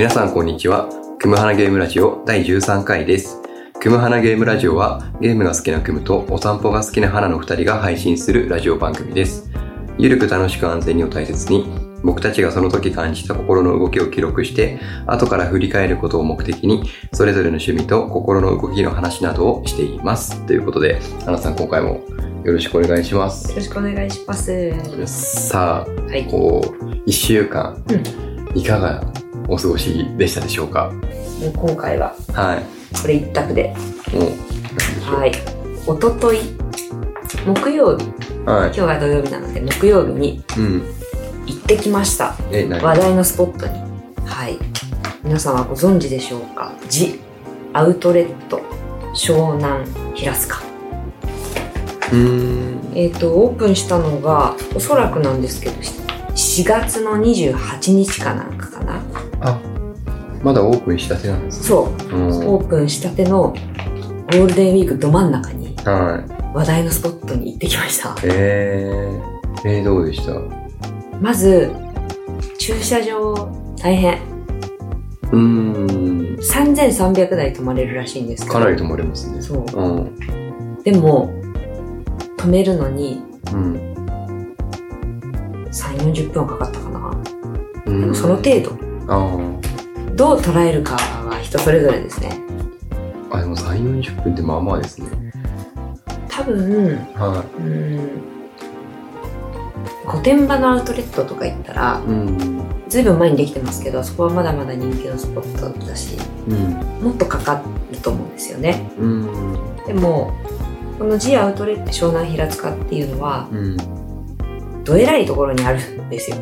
皆さんこんにちは。クムハナゲームラジオ第13回です。クムハナゲームラジオはゲームが好きなクムとお散歩が好きな花の2人が配信するラジオ番組です。ゆるく楽しく安全にを大切に僕たちがその時感じた心の動きを記録して後から振り返ることを目的にそれぞれの趣味と心の動きの話などをしています。ということで、花さん今回もよろしくお願いしますよ。ろしくお願いします。さあ、はい。こう、1週間、いかがお過ごしでしたでしょうか？もう今回ははい。これ一択で。もう、はい。おととい、木曜日、はい。今日が土曜日なので木曜日にうん。行ってきました。え、何？話題のスポットに。はい。皆さんはご存知でしょうか？ジ・アウトレット湘南平塚。うーん。えっ、と、オープンしたのが、おそらくなんですけど、4月の28日かなんまだオープンしたてなんですね。そう。うん。オープンしたてのゴールデンウィークど真ん中にはい。話題のスポットに行ってきました。えー、えー、どうでした？うまず、駐車場大変。ーん。3300台止まれるらしいんですけど。かなり止まりますね。そう。うん。でも、止めるのにうん。3、40分かかったかな。うん。その程度。あどう捉えるかは人それぞれですね。あ。あ、でも3、40分ってまあまあですね。多分、はうーん、御殿場のアウトレットとか行ったら、い。うん。ずいぶん前にできてますけど、そこはまだまだ人気のスポットだし、うん。もっとかかると思うんですよね。うん。でも、この G アウトレット湘南平塚っていうのは、うん。どえらいところにあるんですよ。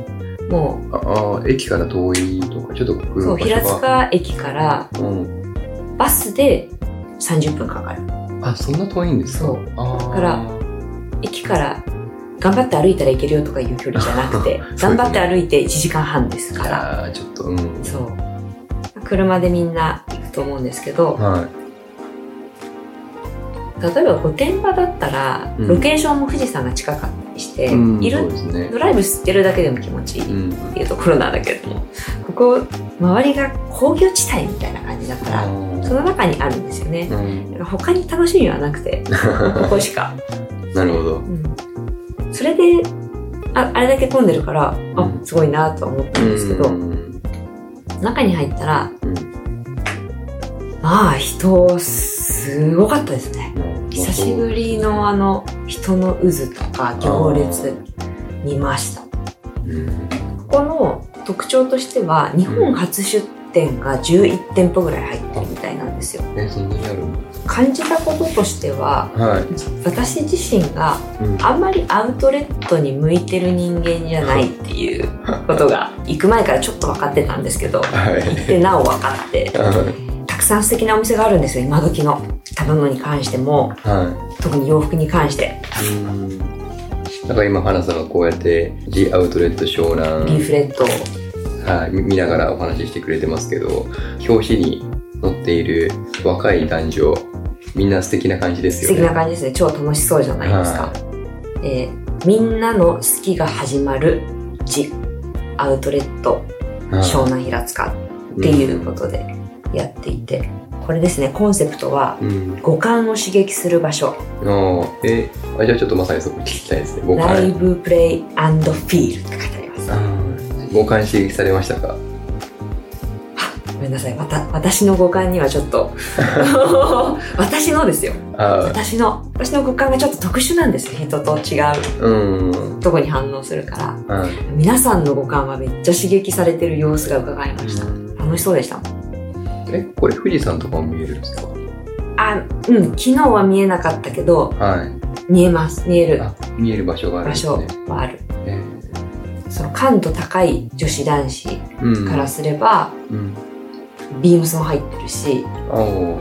もああ、駅から遠いとか、ちょっとう、来そう、平塚駅からうん。バスで30分かかる。あ、そんな遠いんですか？そう。ああ。から駅から頑張って歩いたら行けるよとかいう距離じゃなくて、頑張って歩いて1時間半ですから。あーちょっと、うん。そう。車でみんな行くと思うんですけど、は例えば御殿場だったら、うんロケーションも富士山が近かったりして、い。るそうですね。ドライブしてるだけでも気持ちいいうん。っていうところなんだけれども、ここ、周りが工業地帯みたいな感じだから、その中にあるんですよね。うん。他に楽しみはなくて、ここしか。なるほど。うんそれで、ああれだけ混んでるから、あうん、すごいなとは思ったんですけど、うん。中に入ったら、うんまあ人、すごかったですね。久しぶりのあの、人の渦とか行列見ました。うん。ここの特徴としては、日本初出店が11店舗ぐらい入ってるみたいなんですよ。え、そんなにあるん感じたこととしては、だはい。私自身がうん。あんまりアウトレットに向いてる人間じゃないっていうことが行く前からちょっと分かってたんですけど、はい。行ってなお分かって、はたくさん素敵なお店があるんですよ、今時の食べ物に関しても、い。は特に洋服に関して、い。うん。なんか今、花さんがこうやって、ジ・アウトレット湘リー南、フレットをはい、見見ながらお話ししてくれてますけど、表紙に載っている若い男女、みんな素敵な感じです素よね。敵な感じですね。超楽しそうじゃないですかは。えーみんなの好きが始まるジ・アウトレットはい湘南平塚っていうことでやっていて、これですね、コンセプトはうん。五感を刺激する場所。ああ、え、あ、じゃあちょっとまさにそこ聞きたいですね。ライブ、プレイ、フィールって書いてあります。五感刺激されましたか？ごめんなさい。わた、私の五感にはちょっと、私のですよ。あ私の、私の五感がちょっと特殊なんですよ。人と違うあ、うん。とこに反応するから。はい。皆さんの五感はめっちゃ刺激されてる様子が伺えました。楽しそうでした。え、これ富士山とかも見えるんですか？あ、うん、昨日は見えなかったけど、はい。見えます。見えるあ、見える場所があるん場所ですね。はある。えその感度高い女子男子ーうん。からすれば、うん。ビームスも入ってるし、あー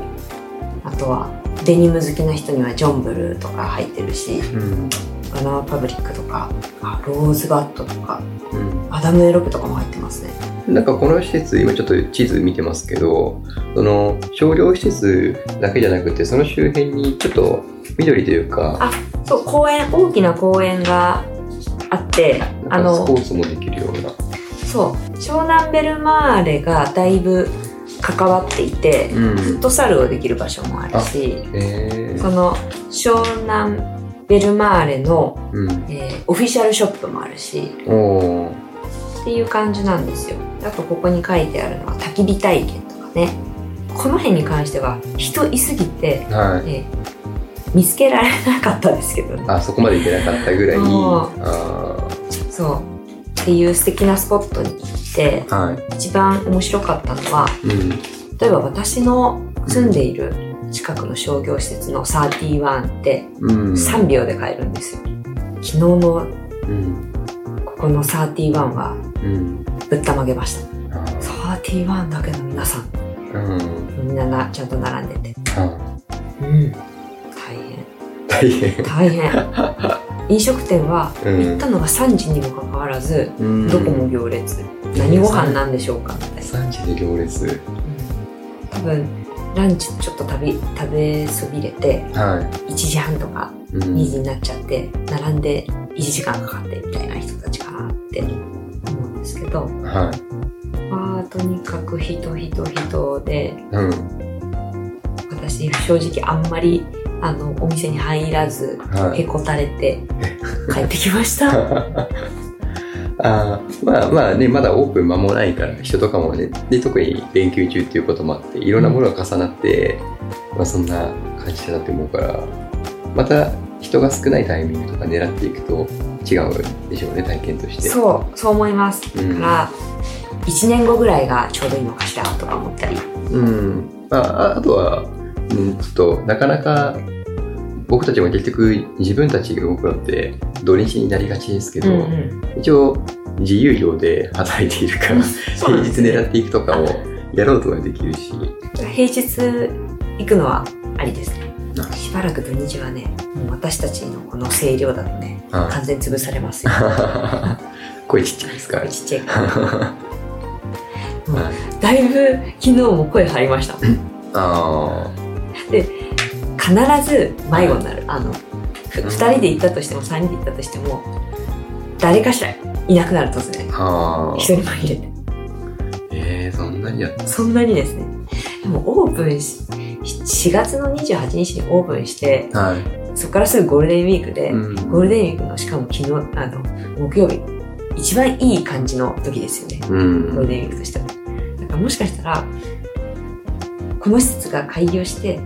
あとはデニム好きな人にはジョンブルとか入ってるし、うん。バナナパブリックとか、あローズバットとか、うん。アダムエロペとかも入ってますね。なんかこの施設、今ちょっと地図見てますけど、その商業施設だけじゃなくて、その周辺にちょっと緑というか、あそう、公園、大きな公園があって、あなんかスのポ、ーツもできるような。そう湘南ベルマーレがだいぶ関わっていて、うんフットサルをできる場所もあるしえーその湘南ベルマーレの、うん。えーオフィシャルショップもあるしおー。っていう感じなんですよあとここに書いてあるのは焚き火体験とかねこの辺に関しては人いすぎて、はい。えー見つけられなかったですけどねあ、そこまで行けなかったぐらい。そうっていう素敵なスポットに行ってーはい。一番面白かったのはうん。例えば私の住んでいる近くの商業施設の31ってうん。3秒で買えるんですよ昨日のうん。ここの31はうん。ぶったまげました。あー。31だけど皆さん。うん。みんななちゃんと並んでて。あ。うん。大大変。変。大変。飲食店はうん。行ったのが3時にもかかわらずうん。どこも行列。何ご飯なんでしょうか。みたいな3時で行列。うん。多分ランチちょっと食べ食べそびれては1時半とかい。うん。2時になっちゃって並んで1時間かかってみたいな人たちかなってけどはい。まあとにかく人人人で。うん。私正直あんまりあのお店に入らずはい。へこたれて 帰ってきました。あーまあまあね、まだオープン間もないから、人とかもね、で、特に連休中っていうこともあって、いろんなものが重なって、まあそんな感じだなって思うから、また人が少ないタイミングとか狙っていくと違うんでしょうね、体験として。そうそう思います。うん。だから1年後ぐらいがちょうどいいのかしらとか思ったり。うん。まあ、ああとは、うん、ちょっと、なかなか、僕たちも結局自分たちが動くのって土日になりがちですけど、うんうん。一応自由業で働いているから、ね。平日狙っていくとかをやろうとはできるし、平日行くのはありですねあしばらく土日はねもう私たちのこの声量だとねあ完全潰されますよ。声ちっちゃいですかちっちゃい。はい。だいぶ昨日も声張りました。あ必ず迷子になる。あのふ2人で行ったとしても3人で行ったとしても誰かしらいなくなる突然一人紛れて。えー、そんなにやそんなにですね。でもオープンし4月の28日にオープンしてはい、そこからすぐゴールデンウィークで、うん。ゴールデンウィークのしかも昨日あの木曜日一番いい感じの時ですよね。うゴールんデンウィークとしては。だからもしかしたらこの施設が開業して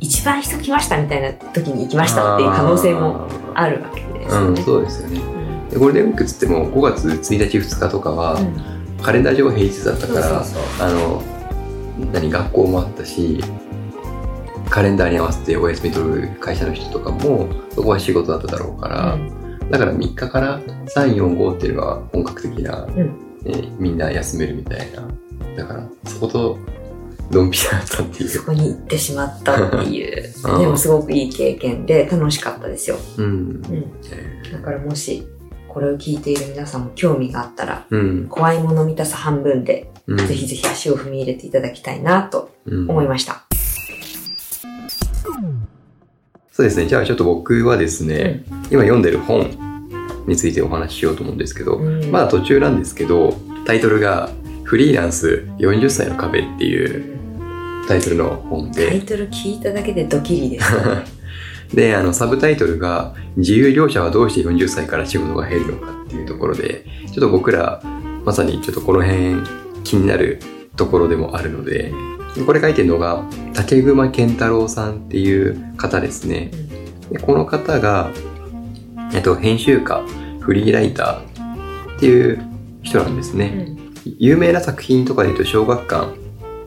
一番人来ましたみたいな時に行きましたっていう可能性もあるわけですうん、よね。そうですよね。うん。でゴールデンウィークっつっても5月1日2日とかは、うん。カレンダー上平日だったからあの何学校もあったしカレンダーに合わせてお休み取る会社の人とかもそこは仕事だっただろうから、うん。だから3日から345っていうのが本格的な、ん。えーみんな休めるみたいな。だからそことドンピシャだったっていう。そこに行ってしまったっていう。うん。でもすごくいい経験で楽しかったですよ。うん。うん、だからもしこれを聞いている皆さんも興味があったらうん。怖いもの見たさ半分でうん。ぜひぜひ足を踏み入れていただきたいなとうん。思いました。そうですね。じゃあちょっと僕はですね、今読んでる本についてお話ししようと思うんですけど、うん。まだ途中なんですけどタイトルが「フリーランス40歳の壁」っていうタイトルの本タイでトル聞いただけでドキリです。であのサブタイトルが「自由業者はどうして40歳から仕事が減るのか」っていうところでちょっと僕らまさにちょっとこの辺気になるところでもあるのでこれ書いてるのが竹熊健太郎さんっていう方ですね。でこの方が、えっと、編集家フリーライターっていう人なんですね、うん。有名な作品とかで言うと小学館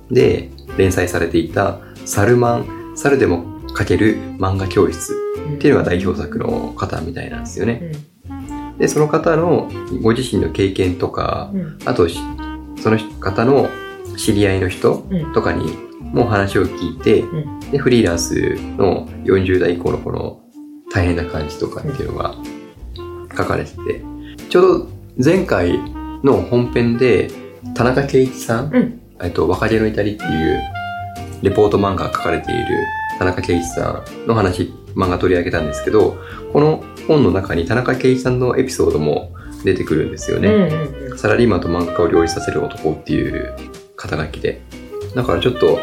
で連載されていた「サルマン猿でも描ける漫画教室」っていうのが代表作の方みたいなんですよね。でその方のご自身の経験とかうんうん。あとしその方の知り合いの人うん。とかにも話を聞いて、ん。でフリーランスの40代以降のこの大変な感じとかっていうのが書かれててちょうど前回の本編で田中圭一さん、うん。えっと、若気の至りっていうレポート漫画が書かれている田中圭一さんの話、漫画取り上げたんですけど、この本の中に田中圭一さんのエピソードも出てくるんですよね。うんうんうん。サラリーマンと漫画家を両立させる男っていう肩書きで。だからちょっと、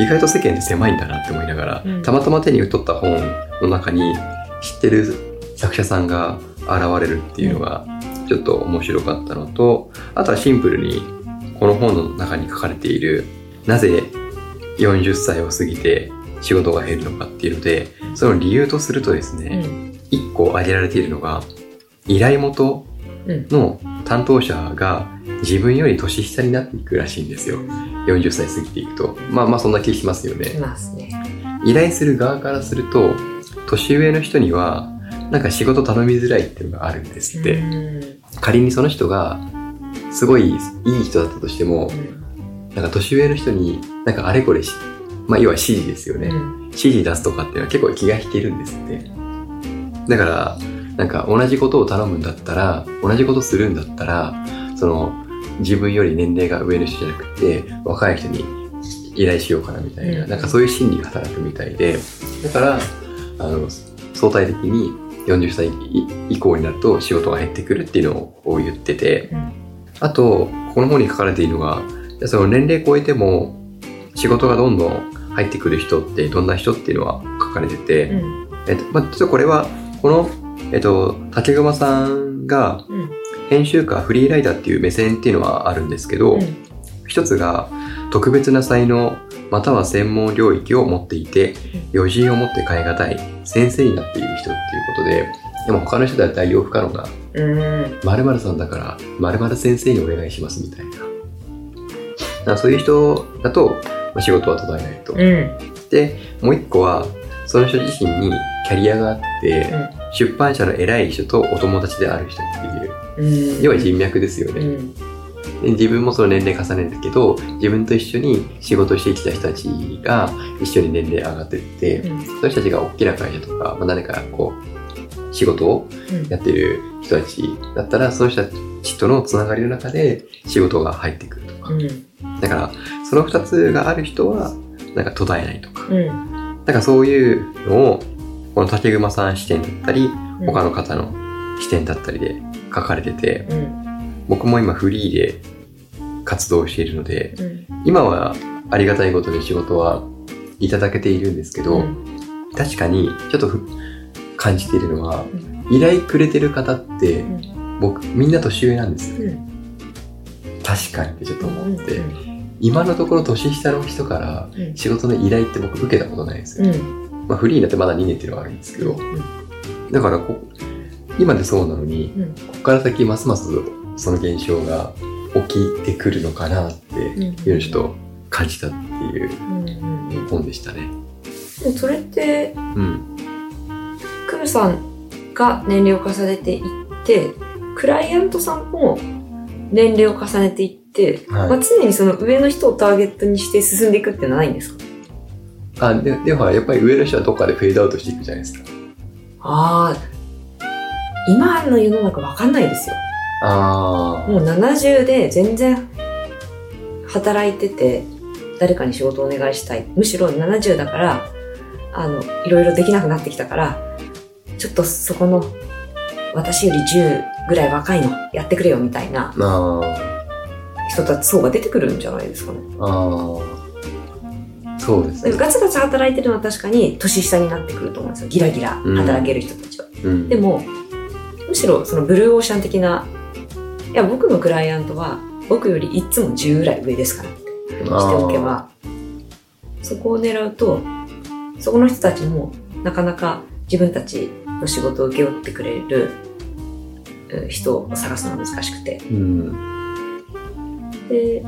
意外と世間って狭いんだなって思いながら、うんたまたま手に取った本の中に知ってる作者さんが現れるっていうのがちょっと面白かったのと、あとはシンプルにこの本の中に書かれているなぜ40歳を過ぎて仕事が減るのかっていうので、その理由とするとですうね、ん一個挙げられているのが、依頼元うんの担当者が自分より年下になっていくらしいんですよ。40歳過ぎていくと。まあまあそんな気しますよいね。ますね。依頼する側からすると、年上の人には、なんか仕事頼みづらいっていうのがあるんですって。うん仮にその人が、すごいいい人だったとしても、なんか年上の人に、なんかあれこれし、まあ要は指示ですよね。うん指示出すとかっていうのは結構気が引けるんですって。だから、なんか同じことを頼むんだったら、同じことするんだったら、その、自分より年齢が上の人じゃなくて、若い人に依頼しようかなみたいな、うん。なんかそういう心理が働くみたいで、だから、あの、相対的に40歳以降になると仕事が減ってくるっていうのを言ってて、うん。あと、この本に書かれているのが、その年齢超えても仕事がどんどん入ってくる人ってどんな人っていうのは書かれてて、うん。えっと、まあ、ちょっとこれは、この、えっと、竹熊さんがうん編集家、フリーライターっていう目線っていうのはあるんですけど、うん。一つが特別な才能、または専門領域を持っていて、余人を持って変え難い先生になっている人っていうことで、でも他の人では代用不可能なうん。〇〇さんだから〇〇先生にお願いしますみたいな。だからそういう人だと、まあ、仕事は途絶えないと。うん。で、もう一個は、その人自身にキャリアがあって、出版社の偉い人とお友達である人っていう、うん要は人脈ですよね。うんで自分もその年齢重ねるけど、自分と一緒に仕事してきた人たちが一緒に年齢上がってって、うんその人たちが大きな会社とか、まあ、誰かこう、仕事をやってる人たちだったら、その人たちとのつながりの中で仕事が入ってくるとか。うんだから、その二つがある人は、なんか途絶えないとか。うんなんかそういうのを、この竹熊さん視点だったり、うん。他の方の視点だったりで書かれてて、うん。僕も今フリーで活動しているので、うん。今はありがたいことに仕事はいただけているんですけど、確かにちょっとふ感じているのは、依頼くれてる方って、うん。僕、みんな年上なんですよ。うん。確かにってちょっと思って、うん。今のところ年下の人からうん。仕事の依頼って僕受けたことないんですよ。うんまあフリーになってまだ2年っていうのはあるんですけど、だからこ今でそうなのに、うん。ここから先ますますその現象が起きてくるのかなっていうのをちょっと感じたっていううんうんうん。本でしたね。でもそれってうん。クムさんが年齢を重ねていってクライアントさんも年齢を重ねていって、はい。まあ、常にその上の人をターゲットにして進んでいくっていうのはないんですか？あ、で、でもほらやっぱり上の人はどっかでフェードアウトしていくじゃないですか。ああ今の世の中わかんないですよあもう70で全然働いてて誰かに仕事をお願いしたいむしろ70だからあのいろいろできなくなってきたからちょっとそこの私より10ぐらい若いのやってくれよみたいなあ。あ人たち層が出てくるんじゃないですかねあ。ああ。そうですね。ガツガツ働いてるのは確かに年下になってくると思うんですよギラギラ働ける人たちは、うん。でもむしろそのブルーオーシャン的ないや僕のクライアントは僕よりいつも10ぐらい上ですからってしておけばそこを狙うとそこの人たちもなかなか自分たちの仕事を請け負ってくれるうん人を探すのは難しくてうん。で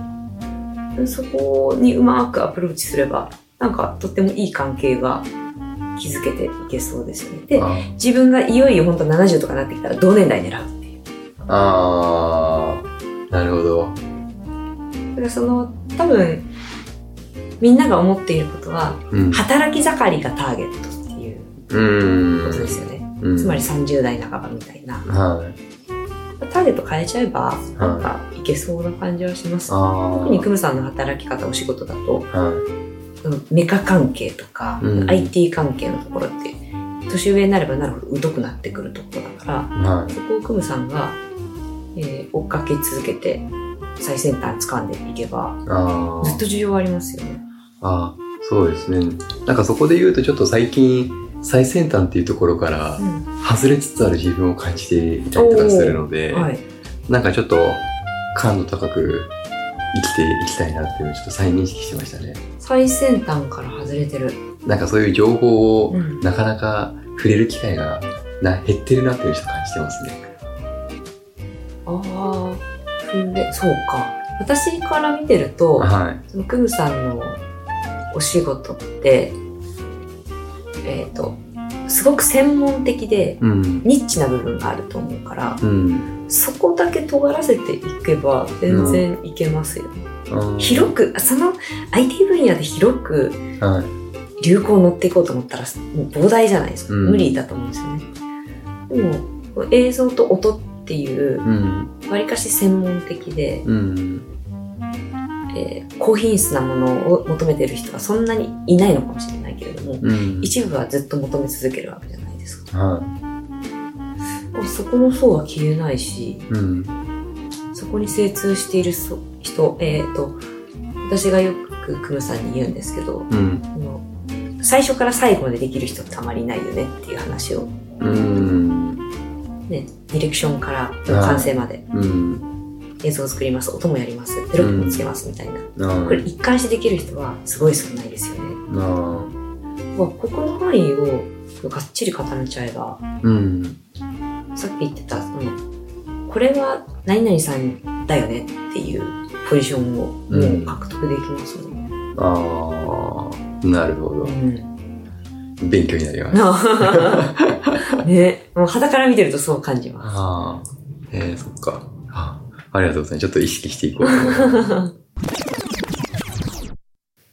そこにうまくアプローチすればなんかとってもいい関係が築けていけそうですよねであ自分がいよいよ本当70とかなってきたら同年代狙うっていうあー。なるほど。だからその多分みんなが思っていることはうん。働き盛りがターゲットっていううん。ことですよね、うんつまり30代半ばみたいなはい。ターゲット変えちゃえばなんかいけそうな感じはします、ああ。特にクムさんの働き方お仕事だとはい。メカ関係とか、うん IT 関係のところって年上になればなるほど疎くなってくるところだからはい。そこをクムさんがえー追っかけ続けて最先端掴んでいけばずっと需要ありますよね。あー、そうですね。なんかそこで言うとちょっと最近、最先端っていうところからうん外れつつある自分を感じていたりとかするので、はい。なんかちょっと感度高く生きていきたいなっていうのをちょっと再認識してましたね。最先端から外れてる。なんかそういう情報をうんなかなか触れる機会がな減ってるなっていうのをちょっと感じてますね。ああ、ふれ、そうか。私から見てると、はそのクムさんのお仕事って、えっ、と、すごく専門的で、い。うん。ニッチな部分があると思うから、うん。そこだけ尖らせていけば全然いけますよ。うん広く、その IT 分野で広くはい。流行に乗っていこうと思ったら、もう膨大じゃないですか。うん無理だと思うんですよね。でも、映像と音っていう、うん。わりかし専門的で、うん。えー高品質なものを求めてる人はそんなにいないのかもしれないけれども、うん。一部はずっと求め続けるわけじゃないですか。はそこの層は消えないし、い。うん。そこに精通しているそ人、えっ、と、私がよくクムさんに言うんですけど、うん。最初から最後までできる人ってあまりいないよねっていう話を、うん。ね、ディレクションから完成までうん。映像を作ります、音もやります、テロップもつけますみたいな。なこれ一貫してできる人はすごい少ないですよね。なまあ、ここの範囲をがっちり固めちゃえば、うん。さっき言ってた、その、これは何々さんだよねっていうポジションをもう獲得できますもんね。ああ、なるほどう。ん。勉強になります。ね、もう肌から見てるとそう感じまああ、えー、そっか。あありがとうございます。ちょっと意識していこうと思いま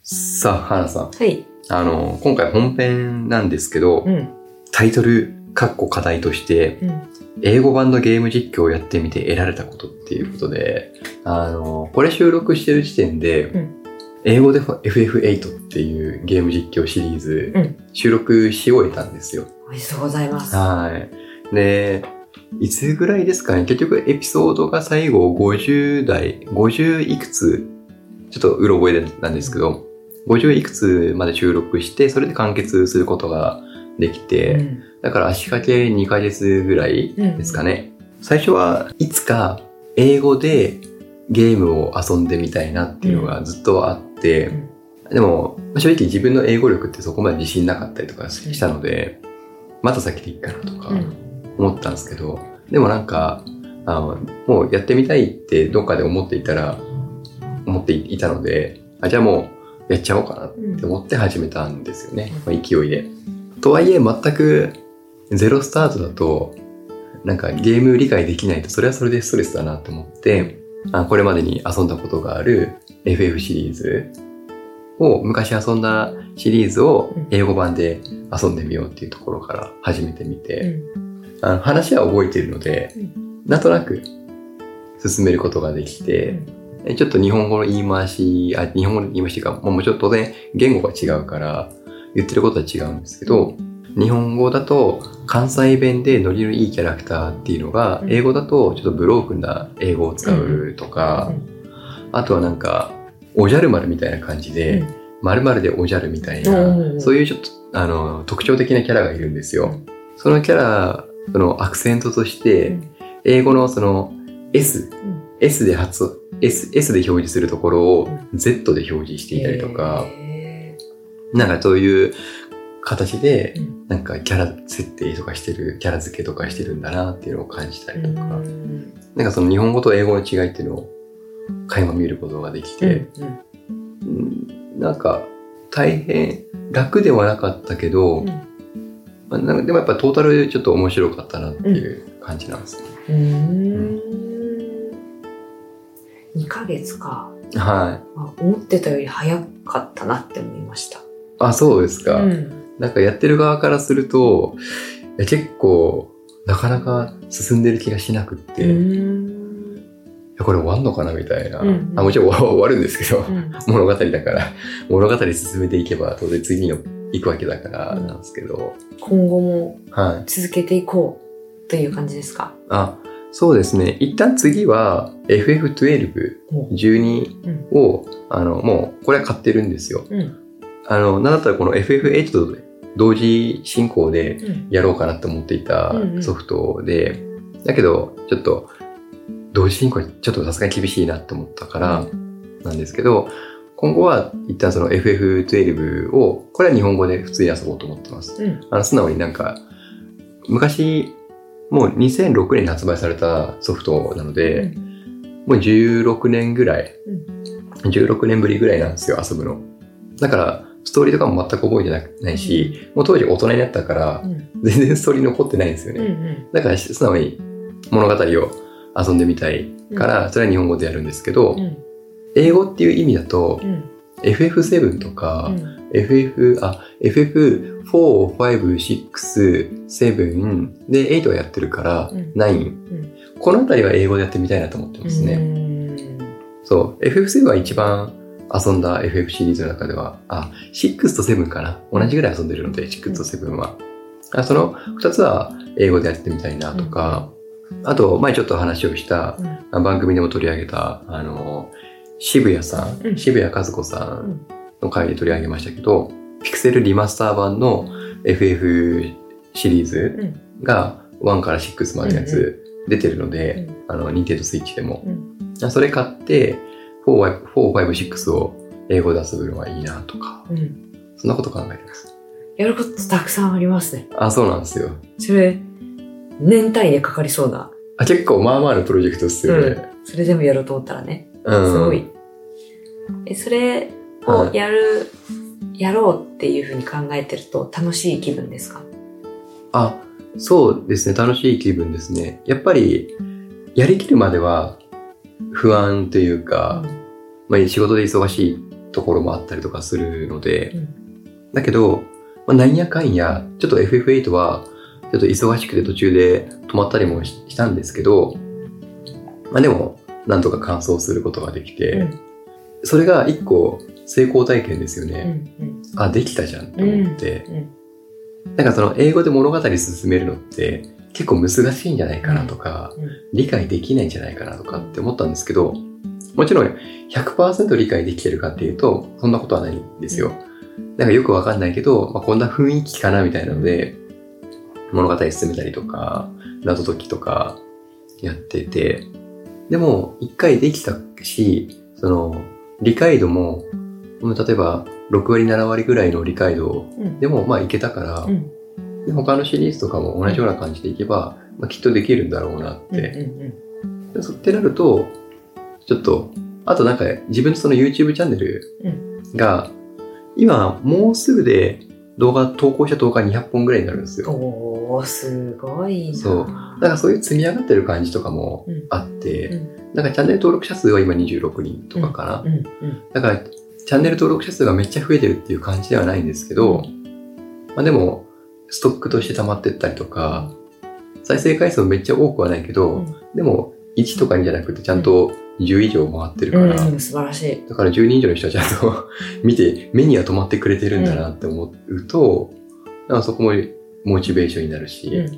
す。さあ、花さん。す。はい。あの、今回本編なんですけど、うん。タイトル、カッコ課題として、うん。英語版のゲーム実況をやってみて得られたことっていうことで、あの、これ収録してる時点で、うん英語で FF8 っていうゲーム実況シリーズ、うん収録し終えたんですよ。おめでとうございます。はい。で、いつぐらいですかね？結局エピソードが最後50代、50いくつ、ちょっとうろ覚えなんですけど、50いくつまで収録して、それで完結することができて、うん。だから足掛け2ヶ月ぐらいですかね。最初はいつか英語でゲームを遊んでみたいなっていうのがずっとあって、でもまあ正直自分の英語力ってそこまで自信なかったりとかしたので、また先でいいかなとか。うん。思ったんですけど、でもなんか、あのもうやってみたいってどっかで思っていたら、思っていたので、あじゃあもうやっちゃおうかなって思って始めたんですよね。まあ、勢いで。とはいえ全くゼロスタートだと、なんかゲーム理解できないとそれはそれでストレスだなと思って、あこれまでに遊んだことがある FF シリーズを、昔遊んだシリーズを英語版で遊んでみようっていうところから始めてみて、あの話は覚えているので、なんとなく進めることができて、えちょっと日本語の言い回し、あ、日本語の言い回しが、もうもちろん当然言語が違うから、言ってることは違うんですけど、日本語だと関西弁でノリのいいキャラクターっていうのが、うん。英語だとちょっとブロークンな英語を使うとか、あとはなんか、おじゃる丸みたいな感じで、〇〇でおじゃるみたいな、うん。そういうちょっと、あの、特徴的なキャラがいるんですよ。うん。そのキャラ、そのアクセントとして、うん英語のその S、ん。S で発、S、S で表示するところを Z で表示していたりとか、へなんかそういう形でなんかキャラ設定とかしてる、キャラ付けとかしてるんだなっていうのを感じたりとか、うん。なんかその日本語と英語の違いっていうのを垣間見ることができて、うん。うん。なんか大変楽ではなかったけど、うんまあなんかでもやっぱトータルでちょっと面白かったなっていう感じなんですね。うーん2ヶ月か。はい。あ思ってたより早かったなって思いました。あ、そうですか。うんなんかやってる側からすると、結構なかなか進んでる気がしなくって、これ終わんのかなみたいな。うんうんあもちろん終わるんですけど、うん 物語だから、物語進めていけば当然次に行くわけだからうんなんですけど、今後もはい。続けていこうという感じですか？あ、そうですね。一旦次は FF12、12を、あの、もう、これは買ってるんですよ。うん。あの、なんだったらこの FF8 と同時進行でうん。やろうかなって思っていたうんうんソフトで、だけど、ちょっと、同時進行はちょっとさすがに厳しいなって思ったから、なんですけど、今後は一旦その FF12 を、これは日本語で普通に遊ぼうと思ってます。うん。あの、素直になんか、昔、もう2006年に発売されたソフトなので、もう16年ぐらい、16年ぶりぐらいなんですよ、遊ぶの。だから、ストーリーとかも全く覚えてなないし、もう当時大人になったからう、ん。全然ストーリー残ってないんですようん。うね。ん。だから、素直に物語を遊んでみたいから、それは日本語でやるんですけどう、ん。英語っていう意味だとう、ん。FF7 とか、うん。FF、あ、FF4、5、6、7、で、8はやってるから、うん9。このあたりは英語でやってみたいなと思ってますね。ね。そう、FF7 は一番遊んだ FF シリーズの中では、あ、6と7かな。同じぐらい遊んでるので、6と7は。あその2つは英語でやってみたいなとか、あと、前ちょっと話をした、番組でも取り上げた、あの、渋谷さん、うん渋谷和子さんの回で取り上げましたけど、ピクセルリマスター版の FF シリーズが1から6までのやつ出てるので、あの、ニンテンドスイッチでも。うんそれ買って、4、5、6を英語で遊ぶのはいいなとか、うん。そんなこと考えてます。やることたくさんありますね。あ、そうなんですよ。それ、年単位でかかりそうな。あ、結構まあまあのプロジェクトですよね。それ全部やろうと思ったらね。うん。すごい。え、それをやる、やろうっていうふうに考えてると楽しい気分ですか？あ、そうですね。楽しい気分ですね。やっぱり、やりきるまでは不安というか、まあ仕事で忙しいところもあったりとかするので、うん。だけど、まあ、なんやかんや、ちょっと FF8 は、ちょっと忙しくて途中で止まったりもししたんですけど、まあでも、なんとか完走することができて、うんそれが一個成功体験ですようん。うね。ん。あ、できたじゃんと思って、うん。なんかその英語で物語進めるのって結構難しいんじゃないかなとか、うん理解できないんじゃないかなとかって思ったんですけど、もちろん100%理解できてるかっていうと、そんなことはないんですよ。なんかよくわかんないけど、まあ、こんな雰囲気かなみたいなので、物語進めたりとか、謎解きとかやってて、でも一回できたし、その理解度も、うん例えば6割7割ぐらいの理解度うん。でもまあいけたから、うん。で他のシリーズとかも同じような感じでいけば、まあ、きっとできるんだろうなっうん。うて。ん。でそってなると、ちょっと、あとなんか自分のその YouTube チャンネルが、今もうすぐで動画投稿した動画200本ぐらいになるんですよ。おー、すごいな。そうだからそういう積み上がってる感じとかもうんあって、うんなんかチャンネル登録者数は今26人とかかな。うん。うん。だからチャンネル登録者数がめっちゃ増えてるっていう感じではないんですけど、まあでも、ストックとして溜まってったりとか、再生回数もめっちゃ多くはないけど、うんでも1とか2じゃなくてちゃんと10以上回ってるから、うん、素晴らしい。だから10人以上の人はちゃんと 見て、目には止まってくれてるんだなって思うと、なんかそこもモチベーションになるし、うん。うん、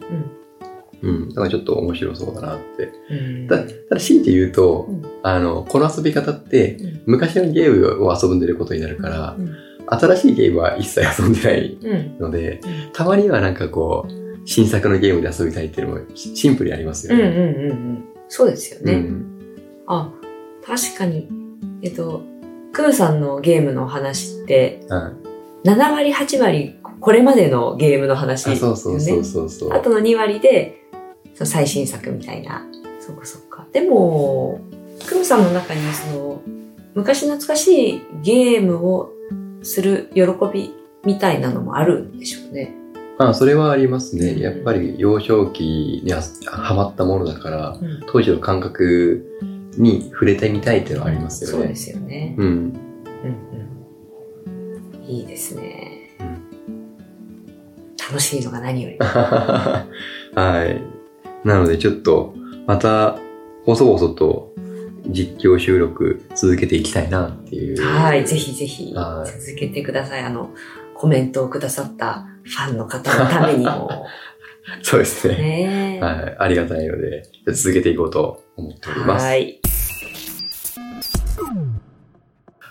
だからちょっと面白そうだなって。うん。たただ強いて言うと、うんあの、この遊び方ってうん昔のゲームを遊んでることになるから、うん。新しいゲームは一切遊んでないうん。ので、うんたまにはなんかこう、新作のゲームで遊びたいっていうのもシシンプルにありますようん。うん。ね。うん。うん。そうですよね。うんあ、確かに。えっと、クムさんのゲームの話って、はい7割、8割、これまでのゲームの話ですよね。あそうそうそうそうそう。あとの2割で、その最新作みたいな。そうかそうか。でも、クムさんの中にその、昔懐かしいゲームをする喜びみたいなのもあるんでしょうね。あそれはありますね。うんやっぱり幼少期にはハマったものだから、うん。当時の感覚に触れてみたいっていうのはありますよね。そうですよね。うん。うんうん。いいですね。うん楽しいのが何より。はい。なのでちょっと、また、細々と実況収録続けていきたいなっていう。はい、ぜひぜひはい続けてください。あの、コメントをくださったファンの方のためにも、そうですね。ねえ。はい。ありがたいので、続けていこうと思っております。はい。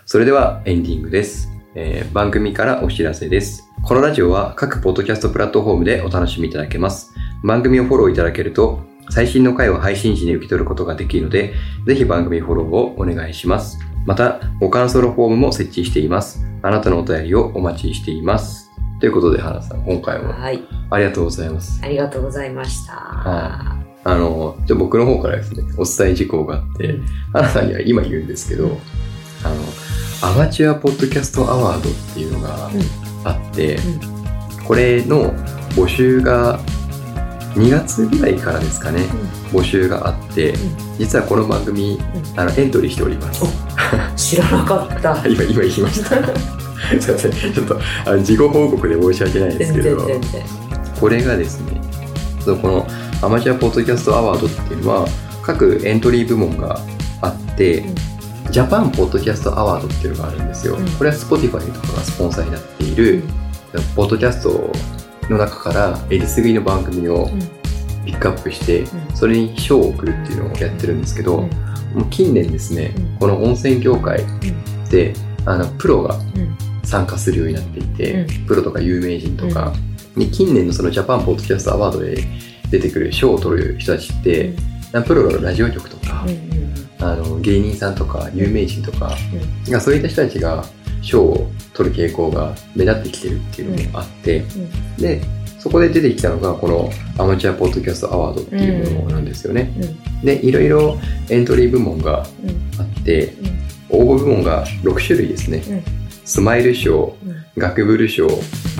それではエンディングです、えー番組からお知らせです。このラジオは各ポッドキャストプラットフォームでお楽しみいただけます。番組をフォローいただけると、最新の回を配信時に受け取ることができるので、ぜひ番組フォローをお願いします。また、ご感想のフォームも設置しています。あなたのお便りをお待ちしています。ということで、花さん、今回もはい。ありがとうございます。ありがとうございました。はあの、じゃあ僕の方からですね、お伝え事項があって、うん花さんには今言うんですけど、あの、アマチュアポッドキャストアワードっていうのがあって、これの募集が2月ぐらいからですかね、募集があって、実はこの番組、あの、エントリーしております。知らなかった。今、今言いました。すいません。ちょっと、あの自己報告で申し訳ないんです全けど。これがですね、そうこのアマチュアポッドキャストアワードっていうのは、各エントリー部門があって、うんジャパンポッドキャストアワードっていうのがあるんですよ。うんこれは Spotify とかがスポンサーになっている、ポッドキャストの中からえりすぐりの番組をうん。ピックアップして、ん。それに賞を送るっていうのをやってるんですけど、うん。もう近年ですね、うん。この温泉業界で、あの、プロがうん。参加するようになっていて、うプロとか有名人とか、に近年のそのジャパンポッドキャストアワードで出てくる賞を取る人たちって、プロのラジオ局とかあの芸人さんとか有名人とか、うがそういった人たちが賞を取る傾向が目立ってきてるっていうのもあって、でそこで出てきたのがこのアマチュアポッドキャストアワードっていうものなんですよね。うん。でいろいろエントリー部門がうん。あって応募部門が6種類ですね。うん。スマイル賞、うん。学ブル賞、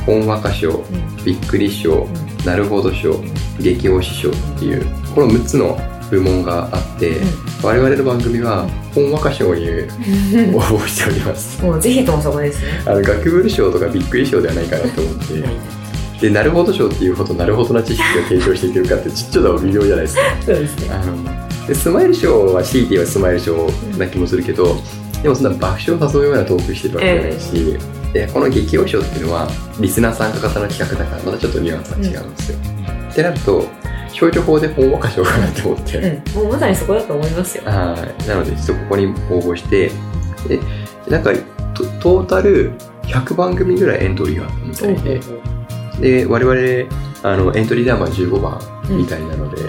ほんわか賞、うん。びっくり賞、なるほど賞、激推し賞っていうこの6つの部門があって、我々の番組はほんわか賞に応募しております。もうぜひともそこですね。あの学部賞とかびっくり賞ではないかなと思って、で、なるほど賞っていうほどなるほどな知識を提供していけるかってちょっと微妙じゃないですか。そうですね。あのでスマイル賞は強いて言えばスマイル賞な気もするけど、でもそんな爆笑を誘うようなトークしてるわけじゃないし、でこの激推し賞っていうのはリスナー参加型の企画だからまたちょっとニュアンスが違うんですよ。ってなると消去法でほんわかしようかなって思って、うん。もうまさにそこだと思いますよ。はい。なのでちょっとここに応募してでなんかトトータル100番組ぐらいエントリーがあったみたいで、で我々あのエントリーナンバー15番みたいなので、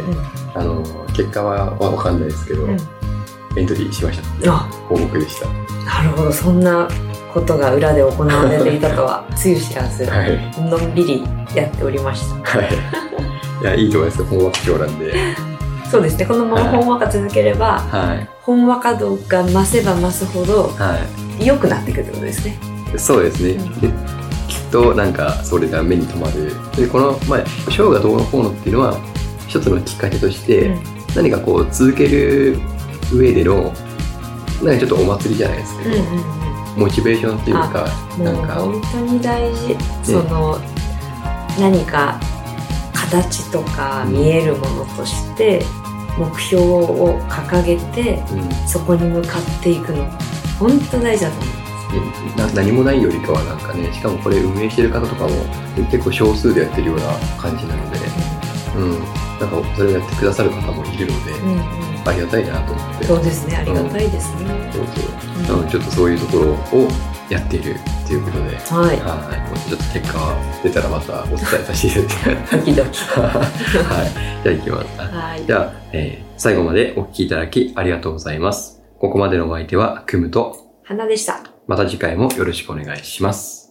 あの結果はわかんないですけど、うん。エントリーしました。あ、報告でした。なるほど。そんなことが裏で行われていたとは、つゆ知らず、はい。のんびりやっておりました。はいいやいいと思いますよほんわか賞なんでそうですね。このままほんわか続ければ、はいほんわか度が増せば増すほどはい良くなってくるってことですね。そうですね。うんできっとなんかそれが目に留まる。で、この、まあ、ショーがどうのこうのっていうのは、一つのきっかけとして、うん何かこう続ける上での、なんかちょっとお祭りじゃないですけど、うんうんモチベーションっていうか、うん。なんか、本当に大事。その、何か形とか見えるものとして、目標を掲げて、うん。そこに向かっていくの。本当大事だと思う。何もないよりかはなんかね、しかもこれ運営してる方とかも結構少数でやってるような感じなので、うん、なんかそれをやってくださる方もいるので、うんうんありがたいなと思って。そうですね。ありがたいですね。そうそう。なのでちょっとそういうところをやっているということで、はい。はい。ちょっと結果が出たらまたお伝えさせていただきます。ドキドキ。はい。じゃあ行きます。はい。じゃあ、えー最後までお聞きいただきありがとうございます。ここまでのお相手はクムと、花でした。また次回もよろしくお願いします。